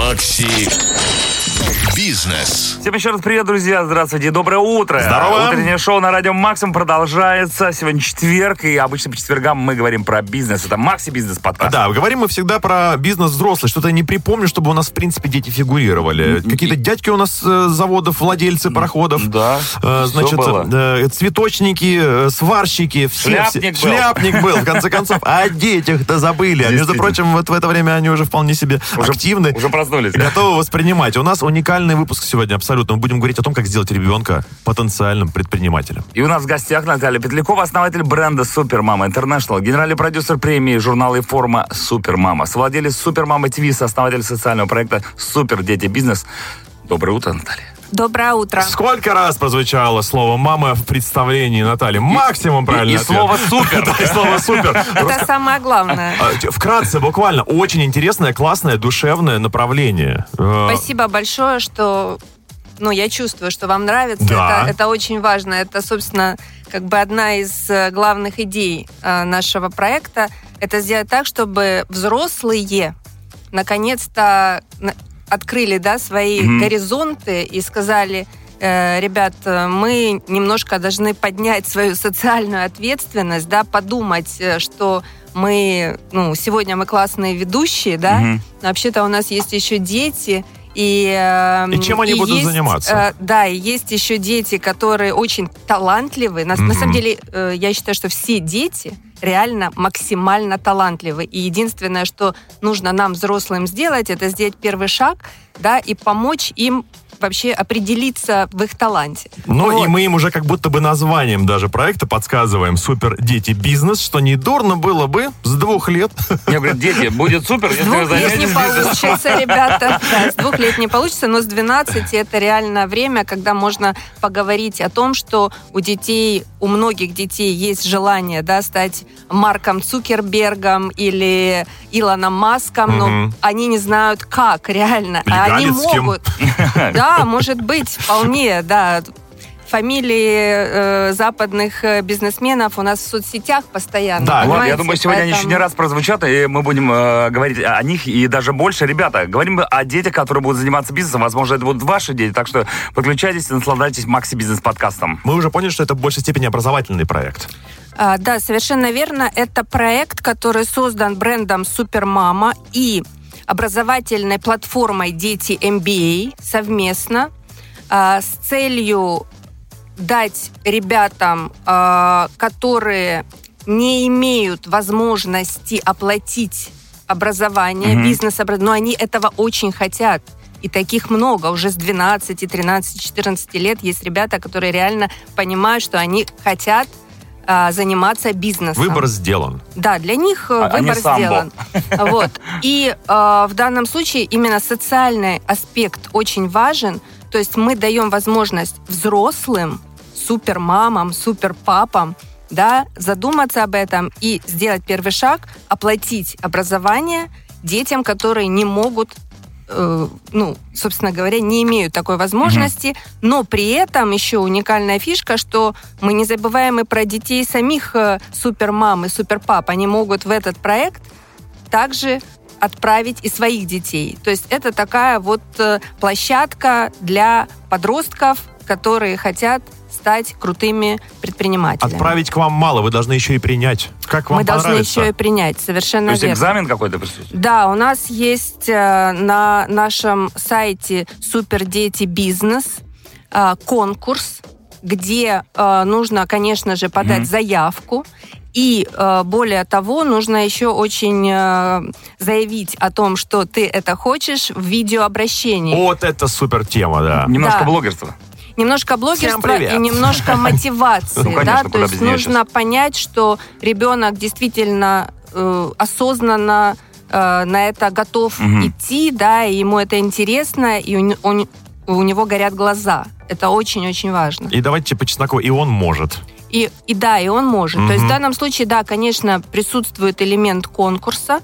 Макси Бизнес. Всем еще раз привет, друзья. Здравствуйте. Доброе утро. Здорово. Утреннее шоу на радио Максимум продолжается. Сегодня четверг, и обычно по четвергам мы говорим про бизнес. Это Макси Бизнес подкаст. Да, говорим мы всегда про бизнес взрослый. Что-то я не припомню, чтобы у нас, в принципе, дети фигурировали. Какие-то дядьки у нас э, заводов, владельцы пароходов. Да, Э, Значит, было. э, цветочники, э, сварщики. Все, Шляпник все- был. Шляпник был, в конце концов. А о детях-то забыли. А между прочим, вот в это время они уже вполне себе Уже- активны. уже проснулись? Готовы воспринимать. У нас уникальный выпуск сегодня абсолютно. Мы будем говорить о том, как сделать ребенка потенциальным предпринимателем. И у нас в гостях Наталья Петлякова, основатель бренда Супермама Интернешнл, генеральный продюсер премии журнала и форма Супермама, совладелец Супермама ТВ, сооснователь социального проекта Супер Дети Бизнес. Доброе утро, Наталья. Доброе утро. Сколько раз прозвучало слово «мама» в представлении Натальи? Максимум правильно. И слово «супер». Да, и слово «супер». Это самое главное. А, Вкратце, буквально, очень интересное, классное, душевное направление. Э, Спасибо большое, что ну, я чувствую, что вам нравится. Да. Это, это очень важно. Это, собственно, как бы одна из э, главных идей э, нашего проекта. Это сделать так, чтобы взрослые наконец-то на- открыли да, свои Мгм. горизонты и сказали, э, ребят, э, мы немножко должны поднять свою социальную ответственность, да, подумать, э, что мы, ну, сегодня мы классные ведущие, да, Мгм. но вообще-то у нас есть еще дети, и, э, И чем они будут есть, заниматься? да, и есть еще дети, которые очень талантливы. На, на Мгм. самом деле, я считаю, что все дети реально максимально талантливы. И единственное, что нужно нам, взрослым, сделать, это сделать первый шаг, да, и помочь им вообще определиться в их таланте. Ну Вот. и мы им уже как будто бы названием даже проекта подсказываем «Супер Дети Бизнес», что не дурно было бы с двух лет. Мне говорят, дети, будет супер, если вы лет не получится, ребята. Да, с двух лет не получится, но с 12 это реально время, когда можно поговорить о том, что у детей, у многих детей есть желание да, стать Марком Цукербергом или Илоном Маском, но они не знают, как реально. А они могут. Да, может быть, вполне, да. Фамилии э, западных э, бизнесменов у нас в соцсетях постоянно. Да, Ладно, я думаю, сегодня они еще Поэтому- не раз прозвучат, и мы будем э, говорить о них и даже больше. Ребята, говорим о детях, которые будут заниматься бизнесом. Возможно, это будут ваши дети, так что подключайтесь и наслаждайтесь Макси Бизнес подкастом. Мы уже поняли, что это в большей степени образовательный проект. А, да, совершенно верно. Это проект, который создан брендом Супермама и образовательной платформой Дети MBA совместно а, с целью дать ребятам, а, которые не имеют возможности оплатить образование, Мгм. бизнес-образование, но они этого очень хотят. И таких много. Уже с 12, 13, 14 лет есть ребята, которые реально понимают, что они хотят а, заниматься бизнесом. Выбор сделан. Да, для них э, А- а выбор самбо. сделан. Вот. И э, в данном случае именно социальный аспект очень важен. То есть мы даем возможность взрослым, супермамам, суперпапам, да, задуматься об этом и сделать первый шаг, оплатить образование детям, которые не могут э, ну, собственно говоря, не имеют такой возможности, но при этом еще уникальная фишка, что мы не забываем и про детей самих э, супермам и суперпап. Они могут в этот проект также отправить и своих детей. То есть это такая вот э, площадка для подростков, которые хотят стать крутыми предпринимателями. Отправить к вам мало, вы должны еще и принять. Как вам Мы должны еще и принять, совершенно То есть верно. экзамен какой-то присутствует? Да, у нас есть э, на нашем сайте Супер Дети Бизнес э, конкурс, где э, нужно, конечно же, подать Мгм. заявку. И э, более того, нужно еще очень э, заявить о том, что ты это хочешь в видеообращении. Вот это супер тема, да. Немножко Да. блогерства. Немножко блогерства и немножко мотивации. Ну, конечно, да? То есть нужно понять, что ребенок действительно э, осознанно э, на это готов Мгм. идти, да, и ему это интересно, и не- он- у него горят глаза. Это очень-очень важно. И давайте по чесноку, и он может. И, и да, и он может. То есть в данном случае, да, конечно, присутствует элемент конкурса.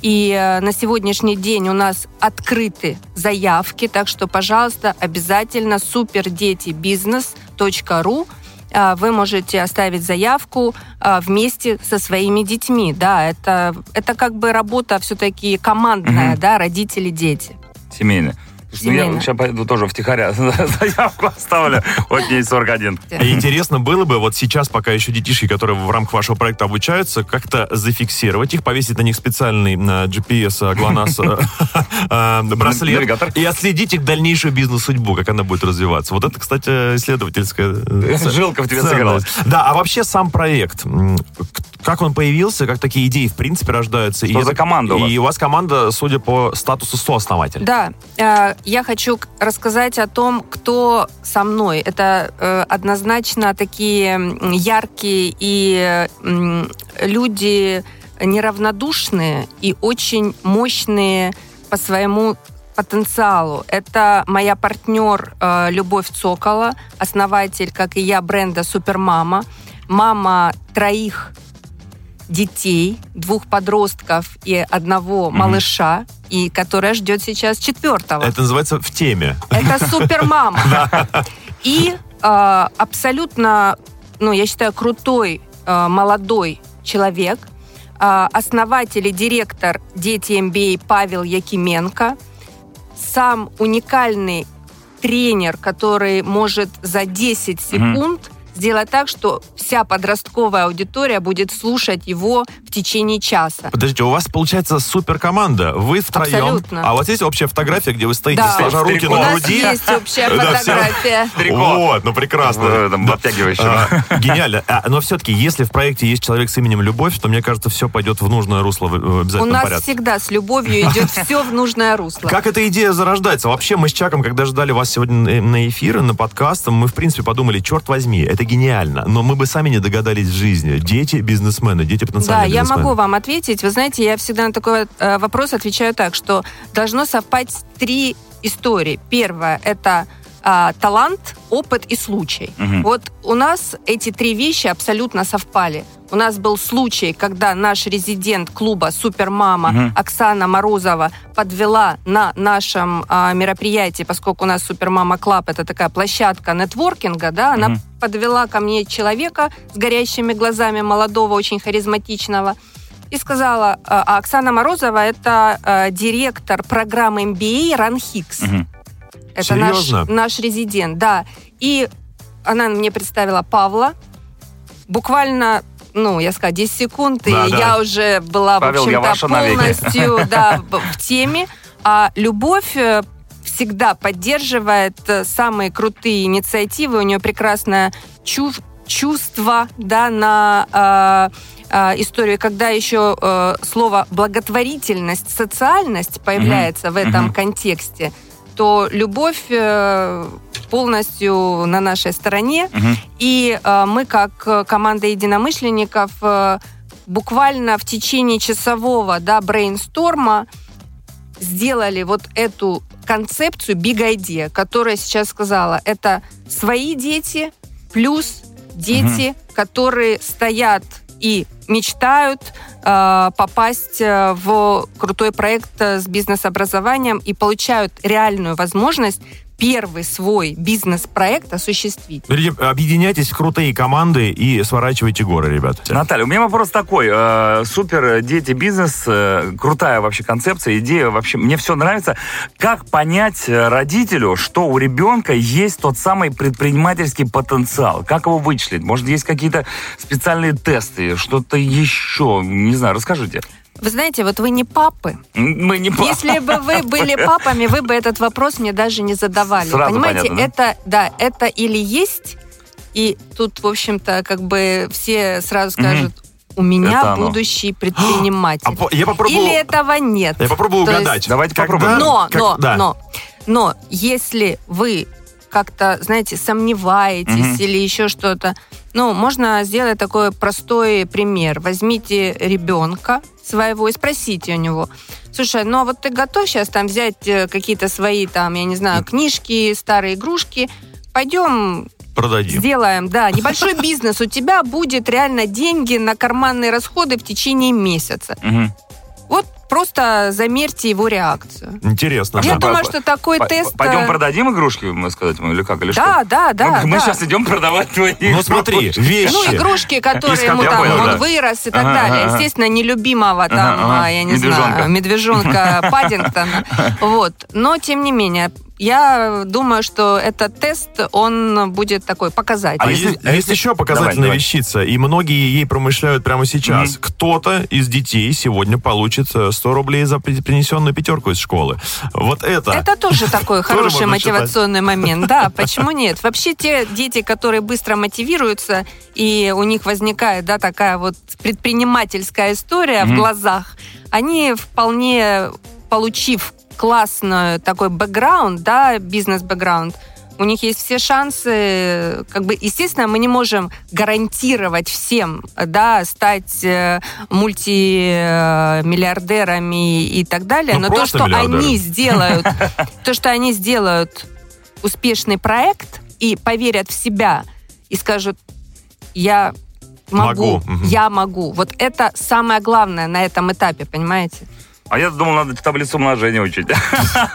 И э, на сегодняшний день у нас открыты заявки, так что, пожалуйста, обязательно superdetibiznes.ru э, вы можете оставить заявку э, вместе со своими детьми. Да, это, это как бы работа все-таки командная, Мгм. да, родители-дети. Семейная. Ну, я сейчас пойду тоже втихаря заявку оставлю. Вот ней 41. И Интересно было бы вот сейчас, пока еще детишки, которые в рамках вашего проекта обучаются, как-то зафиксировать их, повесить на них специальный э, GPS, э, ГЛОНАСС, э, браслет и отследить их дальнейшую бизнес-судьбу, как она будет развиваться. Вот это, кстати, исследовательская Жилка в тебе ценность. сыграла. Да, а вообще сам проект, как он появился, как такие идеи в принципе рождаются? Что И за это- команда у вас? И у вас команда, судя по статусу, сооснователь. Да, э, я хочу рассказать о том, кто со мной. Это э, однозначно такие яркие и м, люди неравнодушные и очень мощные по своему потенциалу. Это моя партнер э, Любовь Цокола, основатель, как и я, бренда Супермама, мама троих детей, двух подростков и одного малыша, и которая ждет сейчас четвертого. Это называется в теме. Это супермама. И э, абсолютно, ну, я считаю, крутой э, молодой человек, э, основатель и директор Дети MBA Павел Якименко, сам уникальный тренер, который может за 10 секунд сделать так, что вся подростковая аудитория будет слушать его в течение часа. Подождите, у вас получается суперкоманда. Вы втроем. Абсолютно. А у вас есть общая фотография, где вы стоите, Да. сложа руки У У на нас груди? есть общая Да, все. фотография. Вот, ну прекрасно. Обтягивающем. А, Гениально. А, Но все-таки, если в проекте есть человек с именем Любовь, то, мне кажется, все пойдет в нужное русло в У обязательном нас порядке. всегда с любовью идет все в нужное русло. Как эта идея зарождается? Вообще, мы с Чаком, когда ждали вас сегодня на- на эфир, на подкаст, мы, в принципе, подумали, черт возьми, это гениально. Но мы бы сами не догадались в жизни. Дети бизнесмены, дети Да, потенциальные я бизнесмены. могу вам ответить. Вы знаете, я всегда на такой э, вопрос отвечаю так, что должно совпасть три истории. Первое – это а, талант, опыт и случай. Мгм. Вот у нас эти три вещи абсолютно совпали. У нас был случай, когда наш резидент клуба «Супермама» Мгм. Оксана Морозова подвела на нашем а, мероприятии, поскольку у нас «Супермама Клаб» — это такая площадка нетворкинга, да, она подвела ко мне человека с горящими глазами, молодого, очень харизматичного, и сказала, а а Оксана Морозова – это а, директор программы MBA «Ран Хикс». Мгм. Это наш, Серьезно? наш резидент, да. И она мне представила Павла. Буквально, ну, я сказала, 10 секунд, и Да, да. я уже была, Павел, в общем-то, полностью да, в теме. А любовь э, всегда поддерживает э, самые крутые инициативы. У нее прекрасное чув- чувство да, на э, э, историю. Когда еще э, слово благотворительность, социальность появляется в этом Мгм. контексте, то любовь э, полностью на нашей стороне. Мгм. И э, мы, как э, команда единомышленников, буквально в течение часового да, брейнсторма сделали вот эту концепцию Big Idea, которая сейчас сказала, это свои дети плюс дети, которые стоят и мечтают э, попасть э, в крутой проект э, с бизнес-образованием и получают реальную возможность первый свой бизнес-проект осуществить. Объединяйтесь в крутые команды и сворачивайте горы, ребят. Наталья, у меня вопрос такой. Э, Супер, дети, бизнес, э, крутая вообще концепция, идея вообще. Мне все нравится. Как понять э, родителю, что у ребенка есть тот самый предпринимательский потенциал? Как его вычислить? Может, есть какие-то специальные тесты, что-то еще? Не знаю, расскажите. Вы знаете, вот вы не папы. Мы не по- Если бы вы были папами, вы бы этот вопрос мне даже не задавали. Сразу Понимаете, понятно, это да, это или есть, и тут, в общем-то, как бы все сразу скажут, у меня Это оно. будущий предприниматель. А я попробую- Или этого нет. Я попробую То есть- угадать. Давайте Когда- попробуем. Но, как- но, да. но, но, если вы как-то, знаете, сомневаетесь Мгм. или еще что-то, ну, можно сделать такой простой пример. Возьмите ребенка своего и спросите у него, слушай, ну а вот ты готов сейчас там взять э, какие-то свои там, я не знаю, книжки, старые игрушки, пойдем Продадим. сделаем, да, небольшой бизнес, у тебя будет реально деньги на карманные расходы в течение месяца. Просто замерьте его реакцию. Интересно. Я да. думаю, что такой П- тест... Пойдем э, продадим игрушки, мы сказать, мы или как, или Да, что? да, да. Мы, мы да. сейчас идем продавать твои Ну смотри, игрушки. вещи. Ну, игрушки, которые ему там, понял, он да. вырос и так Ага, далее. ага. Естественно, нелюбимого там, Ага, ага. я не Медвежонка. знаю, медвежонка Паддингтона. Вот. Но, тем не менее, я думаю, что этот тест, он будет такой А показательный. если- есть, а есть если- еще показательная Давай, давай. вещица, и многие ей промышляют прямо сейчас. Мгм. Кто-то из детей сегодня получит э, 100 рублей за при- принесенную пятерку из школы. Вот это. Это тоже такой хороший мотивационный момент. Да, почему нет? Вообще те дети, которые быстро мотивируются, и у них возникает да, такая вот предпринимательская история в глазах, они вполне, получив классный такой бэкграунд, да, бизнес-бэкграунд, у них есть все шансы, как бы, естественно, мы не можем гарантировать всем, да, стать э, мультимиллиардерами и так далее, Ну, но то, что они сделают, то, что они сделают успешный проект и поверят в себя и скажут, я могу, Могу, я могу. Вот это самое главное на этом этапе, понимаете? А я думал, надо таблицу умножения учить.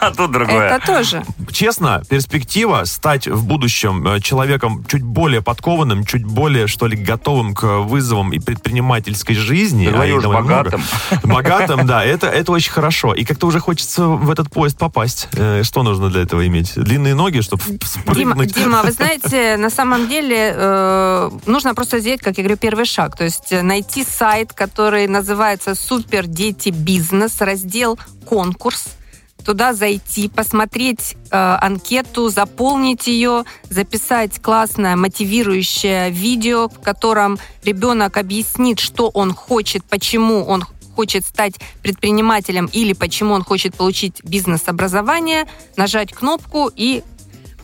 А тут другое. Это тоже. Честно, перспектива стать в будущем э, человеком чуть более подкованным, чуть более, что ли, готовым к вызовам и предпринимательской жизни. Ты а говоришь, их довольно много. богатым. Богатым, да, это, это очень хорошо. И как-то уже хочется в этот поезд попасть. Э, Что нужно для этого иметь? Длинные ноги, чтобы Дима, спрыгнуть? Дима, вы знаете, на самом деле э, нужно просто сделать, как я говорю, первый шаг. То есть найти сайт, который называется «Супер Дети Бизнес», раздел «Конкурс», туда зайти, посмотреть э, анкету, заполнить ее, записать классное мотивирующее видео, в котором ребенок объяснит, что он хочет, почему он хочет стать предпринимателем или почему он хочет получить бизнес-образование, нажать кнопку и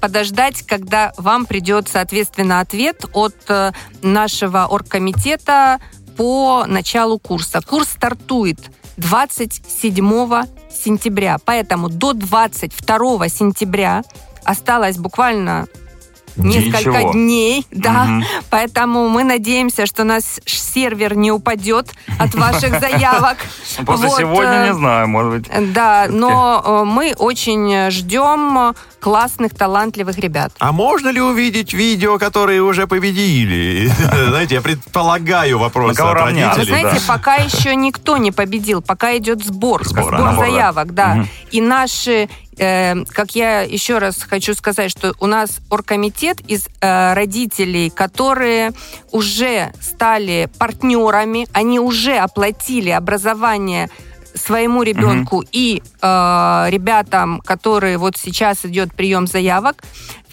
подождать, когда вам придет, соответственно, ответ от э, нашего оргкомитета по началу курса. Курс стартует 27 сентября, поэтому до 22 сентября осталось буквально несколько Ничего. дней, да, Мгм. поэтому мы надеемся, что нас сервер не упадет от ваших заявок. После Вот, сегодня, э, не знаю, может быть. Да, но э, мы очень ждем классных, талантливых ребят. А можно ли увидеть видео, которые уже победили? Знаете, я предполагаю кого от равняться? Вы родителей. знаете, пока еще никто не победил, пока идет сбор, Сбор, заявок, да. И наши, э, как я еще раз хочу сказать, что у нас оргкомитет из э, родителей, которые уже стали партнерами, они уже оплатили образование своему ребенку и э, ребятам, которые вот сейчас идет прием заявок,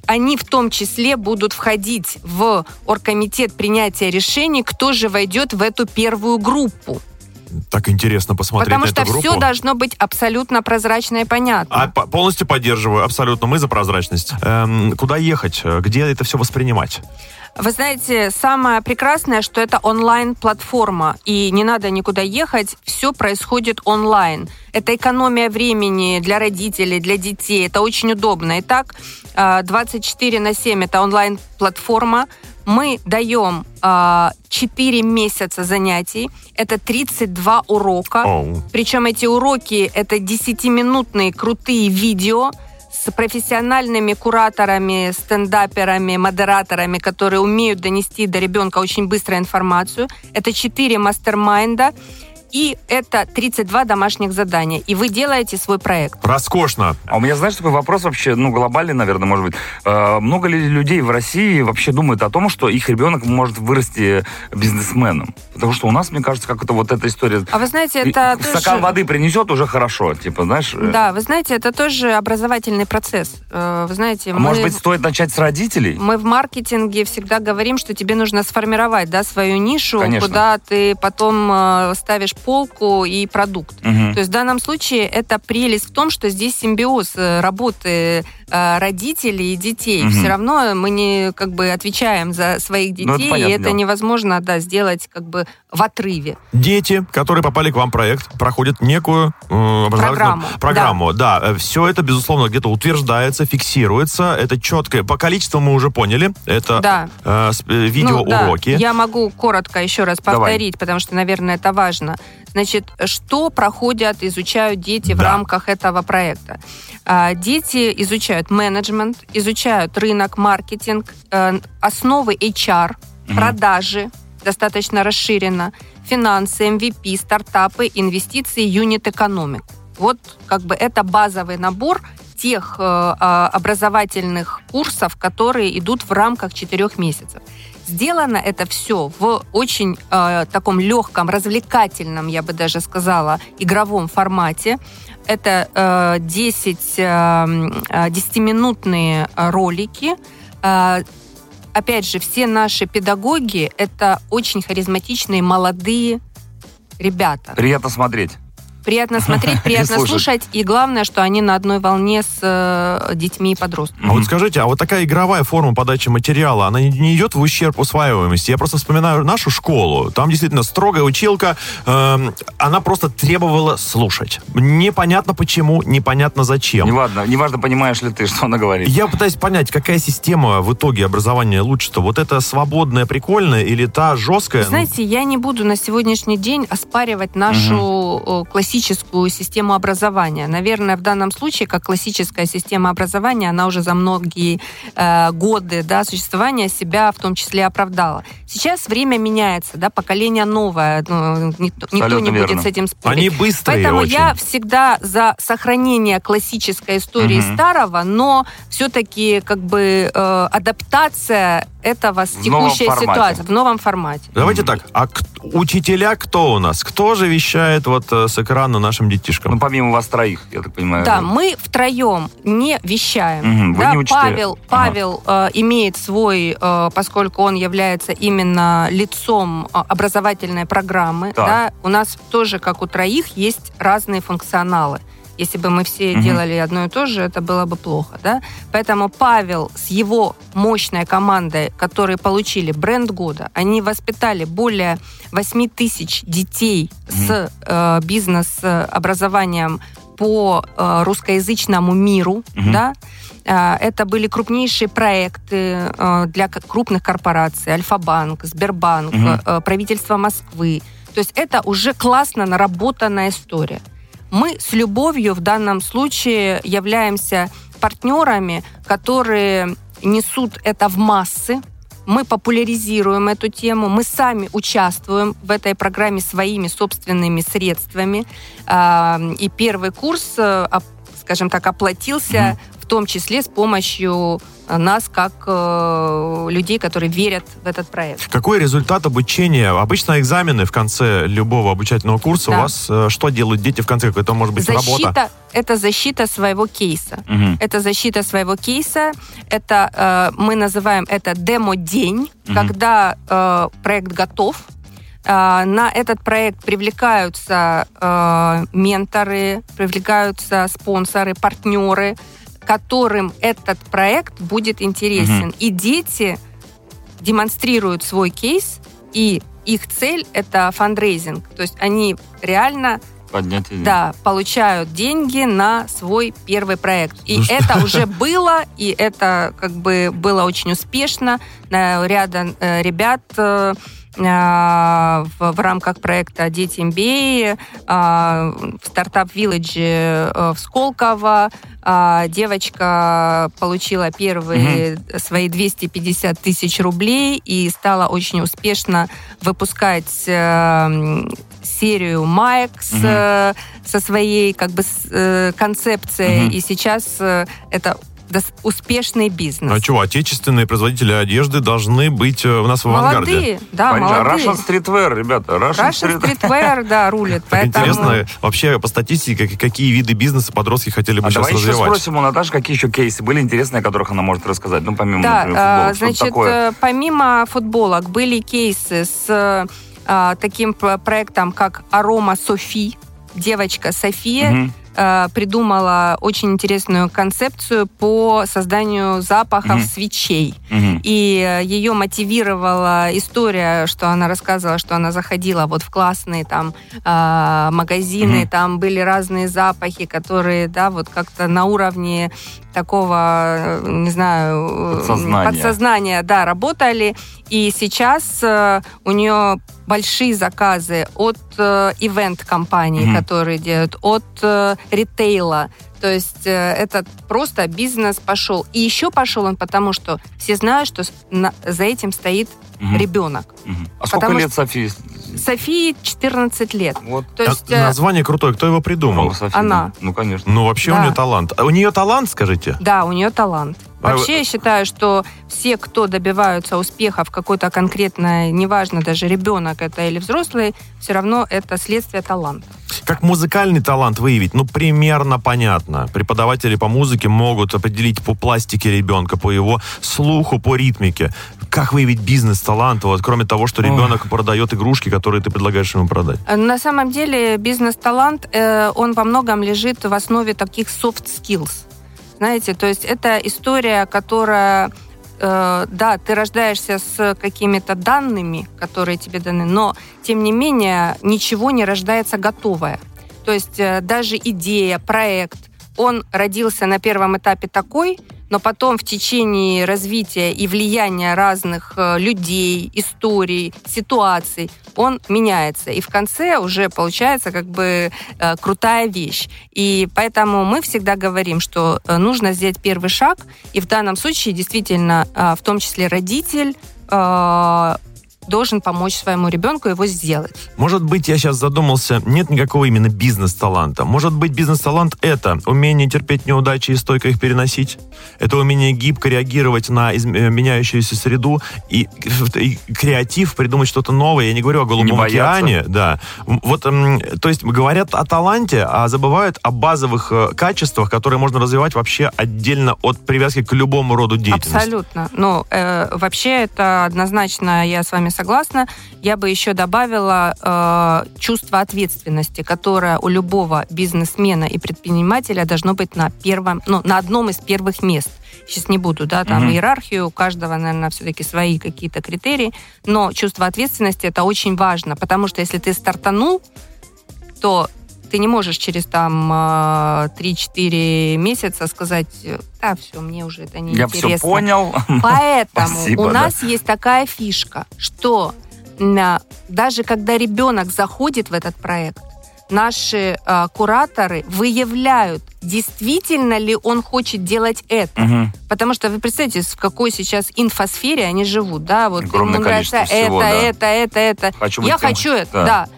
они в том числе будут входить в оргкомитет принятия решений, кто же войдет в эту первую группу. Так интересно посмотреть Потому на что эту группу. все должно быть абсолютно прозрачно и понятно. А, по- полностью поддерживаю, абсолютно. Мы за прозрачность. Эм, куда ехать? Где это все воспринимать? Вы знаете, самое прекрасное, что это онлайн-платформа, и не надо никуда ехать, все происходит онлайн. Это экономия времени для родителей, для детей, это очень удобно. Итак, э, 24 на 7 это онлайн-платформа. Мы даем э, 4 месяца занятий, это 32 урока. Оу. Причем эти уроки это 10-минутные крутые видео с профессиональными кураторами, стендаперами, модераторами, которые умеют донести до ребенка очень быстро информацию. Это 4 мастер-майнда. И это 32 домашних задания. И вы делаете свой проект. Роскошно. А у меня, знаешь, такой вопрос вообще, ну, глобальный, наверное, может быть. Э, много ли людей в России вообще думают о том, что их ребенок может вырасти бизнесменом? Потому что у нас, мне кажется, как это вот эта история... А вы знаете, И это Стакан тоже- воды принесет, уже хорошо. Типа, знаешь... э, Да, вы знаете, это тоже образовательный процесс. Э, Вы знаете, а мы... Может быть, стоит начать с родителей? Мы в маркетинге всегда говорим, что тебе нужно сформировать да, свою нишу, Конечно. куда ты потом э, ставишь полку и продукт. Мгм. То есть в данном случае это прелесть в том, что здесь симбиоз э, работы э, родителей и детей. Мгм. Все равно мы не как бы отвечаем за своих детей, Ну, это и понятное это дело. невозможно да, сделать как бы в отрыве. Дети, которые попали к вам в проект, проходят некую э, Программу, программу. Да, все это, безусловно, где-то утверждается, фиксируется. Это четкое. По количеству мы уже поняли. Это Да. э, э, Ну, да, видеоуроки. я могу коротко еще раз Давай. повторить, потому что, наверное, это важно. Значит, что проходят, изучают дети в Да. рамках этого проекта? А, Дети изучают менеджмент, изучают рынок, маркетинг, э, основы HR, Мгм. продажи, достаточно расширенно, финансы, MVP, стартапы, инвестиции, юнит-экономику. Вот как бы это базовый набор тех э, а, образовательных курсов, которые идут в рамках четырех месяцев. Сделано это все в очень э, таком легком, развлекательном, я бы даже сказала, игровом формате. Это э, 10, э, м, э, 10-минутные э, ролики. Э, опять же, все наши педагоги — это очень харизматичные, молодые ребята. Приятно смотреть. Приятно смотреть, приятно слушать. слушать. И главное, что они на одной волне с э, детьми и подростками. А вот скажите, а вот такая игровая форма подачи материала, она не, не идет в ущерб усваиваемости? Я просто вспоминаю нашу школу. Там действительно строгая училка, эм, она просто требовала слушать. Непонятно почему, непонятно зачем. Неважно, неважно, понимаешь ли ты, что она говорит. Я пытаюсь понять, какая система в итоге образования лучше-то? Вот эта свободная, прикольная или та жесткая? Знаете, я не буду на сегодняшний день оспаривать нашу э, классическую систему образования. Наверное, в данном случае, как классическая система образования, она уже за многие э, годы да, существования себя в том числе оправдала. Сейчас время меняется, да, поколение новое, ну, никто, никто не будет верно. с этим спорить. Они быстрые Поэтому очень. я всегда за сохранение классической истории Мгм. старого, но все-таки как бы э, адаптация этого с текущей ситуации в новом формате. Давайте так, а к- учителя кто у нас? Кто же вещает вот э, с экрана нашим детишкам? Ну, помимо вас троих, я так понимаю. Да, мы втроем не вещаем. Вы да, не учителя. Павел, Ага. Павел э, имеет свой, э, поскольку он является именно лицом э, образовательной программы. Так. Да, у нас тоже, как у троих, есть разные функционалы. Если бы мы все Мгм. делали одно и то же, это было бы плохо. Да? Поэтому Павел с его мощной командой, которые получили бренд года, они воспитали более 8 тысяч детей с э, бизнес-образованием по э, русскоязычному миру, Мгм. да, А, это были крупнейшие проекты э, для крупных корпораций, Альфа-банк, Сбербанк, э, правительство Москвы. То есть это уже классно наработанная история. Мы с любовью в данном случае являемся партнерами, которые несут это в массы. Мы популяризируем эту тему, мы сами участвуем в этой программе своими собственными средствами. А, И первый курс, оп- скажем так, оплатился в том числе с помощью э, нас, как э, людей, которые верят в этот проект. Какой результат обучения? Обычно экзамены в конце любого обучательного курса. Да. У вас э, что делают дети в конце? Это может быть работа? Защита – это защита своего кейса. Мгм. Это защита своего кейса. Это э, мы называем это демо-день, Мгм. когда э, проект готов. Э, на этот проект привлекаются э, менторы, привлекаются спонсоры, партнеры, которым этот проект будет интересен. И дети демонстрируют свой кейс, и их цель это фандрейзинг. То есть они реально Поднять деньги. да, получают деньги на свой первый проект. И Ну что- это уже было, и это как бы было очень успешно. На ряда э, ребят э, а, в, в рамках проекта «Дети MBA», а, в стартап Village э, в Сколково а, девочка получила первые свои 250 тысяч рублей и стала очень успешно выпускать э, серию маек с, э, со своей как бы с, концепцией. Мгм. И сейчас это успешный бизнес. А что, отечественные производители одежды должны быть э, у нас в авангарде? Молодые, да, Понятно. молодые. Russian Streetwear, ребята. Russian, Russian Street- Streetwear, да, рулит. Так Поэтому... интересно, вообще по статистике, как- какие виды бизнеса подростки хотели бы А сейчас давай еще развивать? спросим у Наташи, какие еще кейсы были интересные, о которых она может рассказать. Ну, помимо, Да, например, футбола. Что значит, такое? э, помимо футболок были кейсы с а, таким проектом, как Арома Софи. Девочка София Мгм. Э, придумала очень интересную концепцию по созданию запахов Мгм. свечей. Мгм. И э, ее мотивировала история, что она рассказывала, что она заходила вот в классные там а, магазины, Мгм. там были разные запахи, которые, да, вот как-то на уровне такого, не знаю, Подсознания. подсознания, да, работали. И сейчас э, у нее большие заказы от э, ивент-компаний, Мгм. которые делают, от э, ритейла. То есть э, это просто бизнес пошел. И еще пошел он потому, что все знают, что за этим стоит Мгм. ребенок. Мгм. А сколько Потому лет Софии? Софии 14 лет. Вот. То есть А Название крутое, кто его придумал? Ну, она. да. Ну, конечно. Ну, вообще у Да. нее талант. А у нее талант, скажите? Да, у нее талант. А Вообще, я считаю, что все, кто добиваются успеха в какой-то конкретной, неважно, даже ребенок это или взрослый, все равно это следствие таланта. Как музыкальный талант выявить? Ну, примерно понятно. Преподаватели по музыке могут определить по пластике ребенка, по его слуху, по ритмике. Как выявить бизнес-талант, вот, кроме того, что ребенок продает игрушки, которые ты предлагаешь ему продать? Э, На самом деле бизнес-талант, э, он во многом лежит в основе таких soft skills. Знаете, то есть это история, которая, э, да, ты рождаешься с какими-то данными, которые тебе даны, но, тем не менее, ничего не рождается готовое. То есть э, даже идея, проект, он родился на первом этапе такой, но потом в течение развития и влияния разных э, людей, историй, ситуаций, он меняется. И в конце уже получается как бы э, крутая вещь. И поэтому мы всегда говорим, что э, нужно сделать первый шаг. И в данном случае действительно, в том числе родитель, должен помочь своему ребенку его сделать. Может быть, я сейчас задумался, нет никакого именно бизнес-таланта. Может быть, бизнес-талант — это умение терпеть неудачи и стойко их переносить. Это умение гибко реагировать на изм- э, меняющуюся среду и, и креатив, придумать что-то новое. Я не говорю о Голубом океане. Да. Вот, м, то есть говорят о таланте, а забывают о базовых э, качествах, которые можно развивать вообще отдельно от привязки к любому роду деятельности. Абсолютно. Ну, э, вообще это однозначно, я с вами согласна. Я бы еще добавила э, чувство ответственности, которое у любого бизнесмена и предпринимателя должно быть на первом, ну, на одном из первых мест. Сейчас не буду, да, там Мгм. иерархию, у каждого, наверное, все-таки свои какие-то критерии, но чувство ответственности это очень важно, потому что если ты стартанул, то ты не можешь через там э, 3-4 месяца сказать, да, все, мне уже это не Я интересно. все понял. Поэтому Спасибо, у да. нас есть такая фишка, что даже когда ребенок заходит в этот проект, наши э, кураторы выявляют, действительно ли он хочет делать это. Мгм. Потому что вы представьте, в какой сейчас инфосфере они живут, да, вот Огромное ему нравится это, всего, да. это, это, это. Хочу Я тем- хочу это, да. да.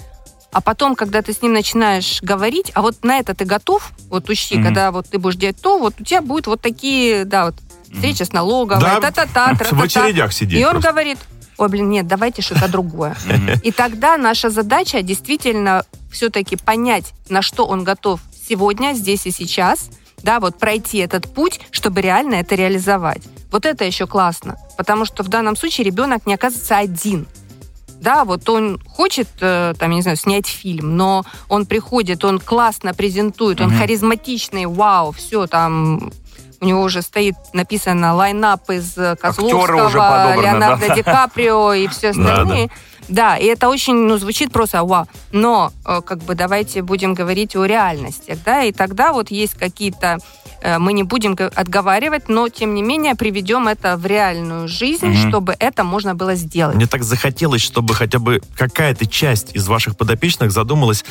А потом, когда ты с ним начинаешь говорить, а вот на это ты готов, вот учти, Мгм. когда вот ты будешь делать то, вот у тебя будут вот такие, да, вот встреча с налоговой, Да, та-та-та, В очередях сидеть. И он просто. говорит, ой, блин, нет, давайте что-то другое. И тогда наша задача действительно все-таки понять, на что он готов сегодня, здесь и сейчас, да, вот пройти этот путь, чтобы реально это реализовать. Вот это еще классно, потому что в данном случае ребенок не оказывается один. Да, вот он хочет, э, там, я не знаю, снять фильм, но он приходит, он классно презентует, он Мгм. харизматичный, вау, все там, у него уже стоит написано лайнап из э, Козловского, Леонардо да. Ди Каприо и все Да, остальные. Да, и это очень, ну, звучит просто вау. Но, э, как бы, давайте будем говорить о реальности, да, и тогда вот есть какие-то, э, мы не будем отговаривать, но, тем не менее, приведем это в реальную жизнь, Мгм. чтобы это можно было сделать. Мне так захотелось, чтобы хотя бы какая-то часть из ваших подопечных задумалась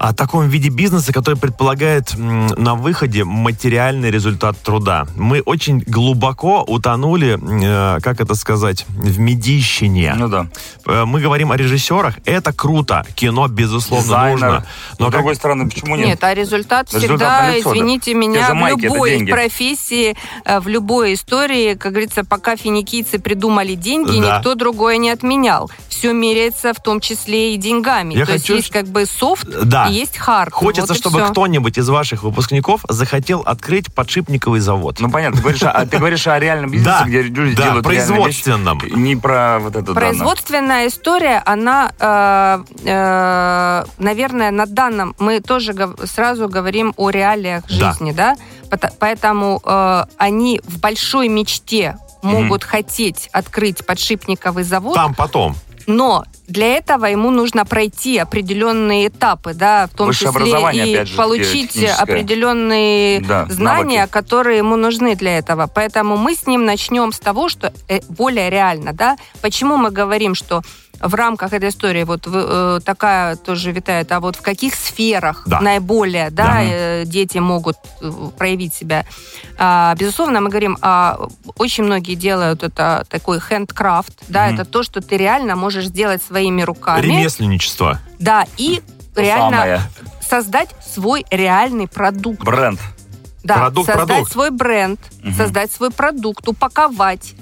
о таком виде бизнеса, который предполагает на выходе материальный результат труда. Мы очень глубоко утонули, э, как это сказать, в медийщине. Ну да. Э, Мы говорим о режиссерах. Это круто. Кино, безусловно, Дизайнер. нужно. Но, с как- другой стороны, почему нет? Нет, а результат Результат всегда, налицо, да. извините Те меня, в любой профессии, э, в любой истории, как говорится, пока финикийцы придумали деньги, Да. никто другое не отменял. Все меряется в том числе и деньгами. Я То хочу, есть есть как бы софт Да. Есть хард. Хочется, Вот чтобы кто-нибудь из ваших выпускников захотел открыть подшипниковый завод. Ну понятно, ты говоришь, о- ты говоришь о реальном бизнесе, Да, где люди да, делают реальные производственном. вещи, Не про вот это да, Производственная история, она, э, э, наверное, на данном мы тоже гов- сразу говорим о реалиях Да. жизни, да, Пото- поэтому э, они в большой мечте могут хотеть открыть подшипниковый завод, Там потом. Но для этого ему нужно пройти определенные этапы, да, в том Высшее числе и же, получить определенные Да, знания, навыки. которые ему нужны для этого. Поэтому мы с ним начнем с того, что э, более реально, да. Почему мы говорим, что в рамках этой истории вот э, такая тоже витает, а вот в каких сферах Да. наиболее, да, Да. э, дети могут э, проявить себя. А, безусловно, мы говорим, а, очень многие делают это такой handcraft, да, Мгм. это то, что ты реально можешь сделать своими руками. Ремесленничество. Да, и То реально самое. создать свой реальный продукт. Бренд. Да, Продукт, создать продукт. свой бренд, Мгм. создать свой продукт, упаковать,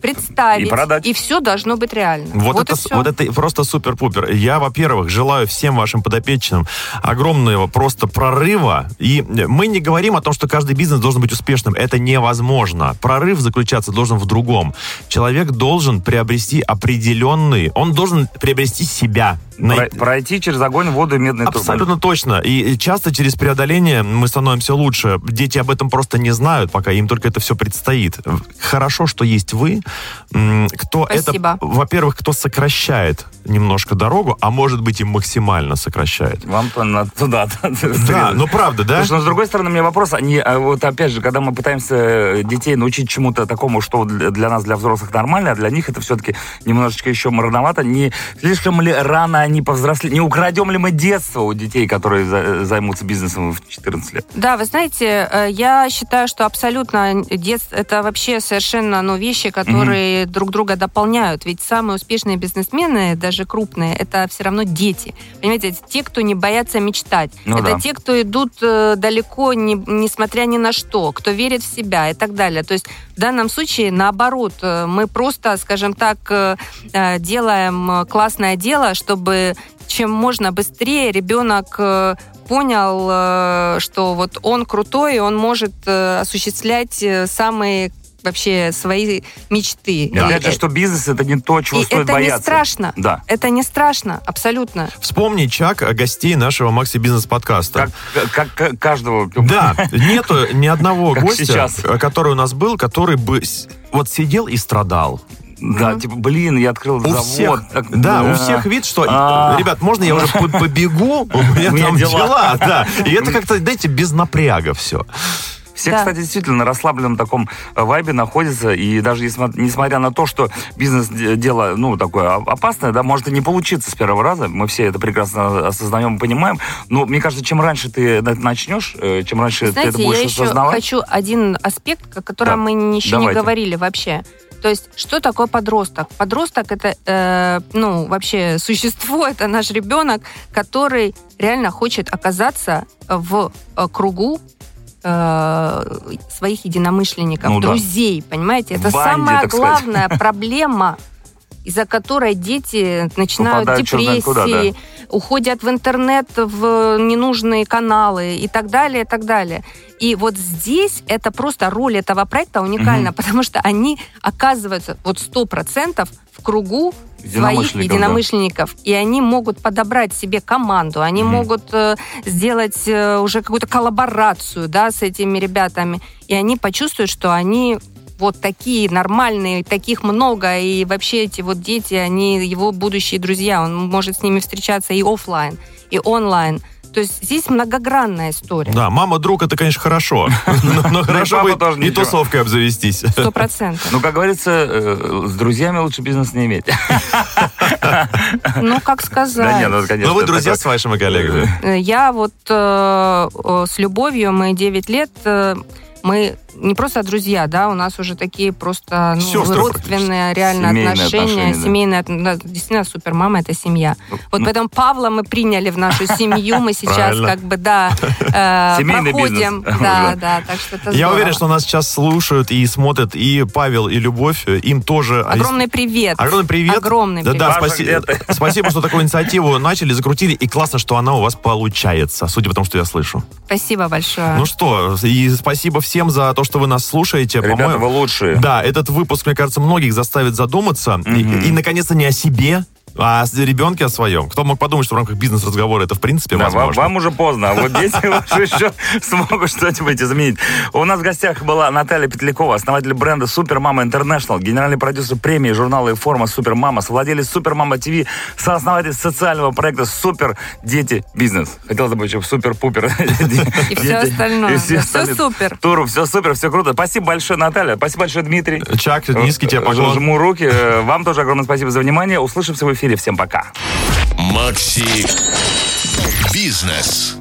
представить. И продать. И все должно быть реально. Вот, и это, вот это просто супер-пупер. Я, во-первых, желаю всем вашим подопечным огромного просто прорыва. И мы не говорим о том, что каждый бизнес должен быть успешным. Это невозможно. Прорыв заключаться должен в другом. Человек должен приобрести определенный... Он должен приобрести себя. Най- Про- Пройти через огонь, воду и медный трубы. Абсолютно точно. И часто через преодоление мы становимся лучше. Дети об этом просто не знают, пока им только это все предстоит. Хорошо, что есть вы, кто Спасибо. это, во-первых, кто сокращает немножко дорогу, а может быть и максимально сокращает. Вам-то надо туда. Да, ну правда, да? Слушай, но с другой стороны, у меня вопрос, они, а вот опять же, когда мы пытаемся э, детей научить чему-то такому, что для для нас, для взрослых нормально, а для них это все-таки немножечко еще рановато, не слишком ли рано они повзрослели, не украдем ли мы детство у детей, которые за- займутся бизнесом в 14 лет? Да, вы знаете, э, я считаю, что абсолютно детство это вообще совершенно ну, вещи, которые друг друга дополняют. Ведь самые успешные бизнесмены, даже крупные, это все равно дети. Понимаете, это те, кто не боятся мечтать. Ну это да. те, кто идут э, далеко, не- несмотря ни на что, кто верит в себя и так далее. То есть в данном случае наоборот, э, мы просто, скажем так, делаем классное дело, чтобы чем можно быстрее ребенок э, понял, э, что вот он крутой, и он может э, осуществлять самые вообще свои мечты. И И опять же, что бизнес это не то, чего и стоит это бояться. не страшно. Да. Это не страшно, абсолютно. Вспомни, Чак, о гостей нашего Макси Бизнес подкаста. Как, как- как каждого. Да, нету ни одного гостя, сейчас. который у нас был, который бы вот сидел и страдал. Да, типа, блин, я открыл У завод. всех, так, да, у всех вид, что, А. ребят, можно я уже по- побегу, у меня там дела. да. И это как-то, знаете, без напряга все. Все, Да. кстати, действительно на расслабленном таком э, вайбе находятся, и даже несмотря на то, что бизнес де- дело, ну, такое о- опасное, да, может и не получиться с первого раза, мы все это прекрасно осознаем и понимаем, но мне кажется, чем раньше ты начнешь, э, чем раньше ты Знаете, это будешь я еще осознавать, хочу один аспект, о котором Да. мы еще Давайте. не говорили вообще. То есть, что такое подросток? Подросток это, э, ну, вообще существо, это наш ребенок, который реально хочет оказаться в э, кругу э, своих единомышленников, Ну да. друзей, понимаете? Это банде, самая главная проблема, из-за которой дети начинают Попадают депрессии, куда, уходят в интернет, в ненужные каналы и так далее, и так далее. И вот здесь это просто роль этого проекта уникальна, Мгм. потому что они оказываются вот сто процентов в кругу своих Единомышленников, да. и они могут подобрать себе команду, они Мгм. могут э, сделать э, уже какую-то коллаборацию, да, с этими ребятами, и они почувствуют, что они вот такие нормальные, таких много, и вообще эти вот дети, они его будущие друзья, он может с ними встречаться и оффлайн, и онлайн. То есть здесь многогранная история. Да, мама друг это, конечно, хорошо. Но хорошо бы и тусовкой обзавестись. Сто процентов. ну, как говорится, э, с друзьями лучше бизнес не иметь. Ну, как сказать. Да нет, ну, конечно. Но вы это друзья с вашими коллегами. Э, Я вот э, с любовью, мы 9 лет, мы не просто друзья, да, у нас уже такие просто ну, Сестры родственные реально Семейные отношения, отношения, да. семейные, действительно супермама это семья. Вот ну. поэтому Павла мы приняли в нашу семью, мы сейчас Правильно. как бы да э, проходим, бизнес да, да, так что это Я здорово. уверен, что нас сейчас слушают и смотрят и Павел, и Любовь. Им тоже... огромный привет, Огромный привет. огромный Да, привет. да, Паша, спаси- где ты? спасибо, что такую инициативу начали, закрутили, и классно, что она у вас получается, судя по тому, что я слышу. Спасибо большое. Ну что, и спасибо всем за то, что вы нас слушаете. Ребята, вы лучшие. Да, этот выпуск, мне кажется, многих заставит задуматься. И- Мгм. И, наконец-то, не о себе, А с ребенке о своем. Кто мог подумать, что в рамках бизнес-разговора это в принципе Да, вам, возможно? вам уже поздно, а вот дети ваши еще смогут что-нибудь изменить. У нас в гостях была Наталья Петлякова, основатель бренда Супермама Интернешнл, генеральный продюсер премии журнала и форма Супермама, совладелец Супермама ТВ, сооснователь социального проекта Супер Дети Бизнес. Хотел забыть еще Супер-пупер. И все остальное. Все супер. Туру, все супер, все круто. Спасибо большое, Наталья. Спасибо большое, Дмитрий. Чак, низкий тебе поклон. Жму руки. Э, Вам тоже огромное спасибо за внимание. Услышимся в эфире. Всем пока. Макси Бизнес.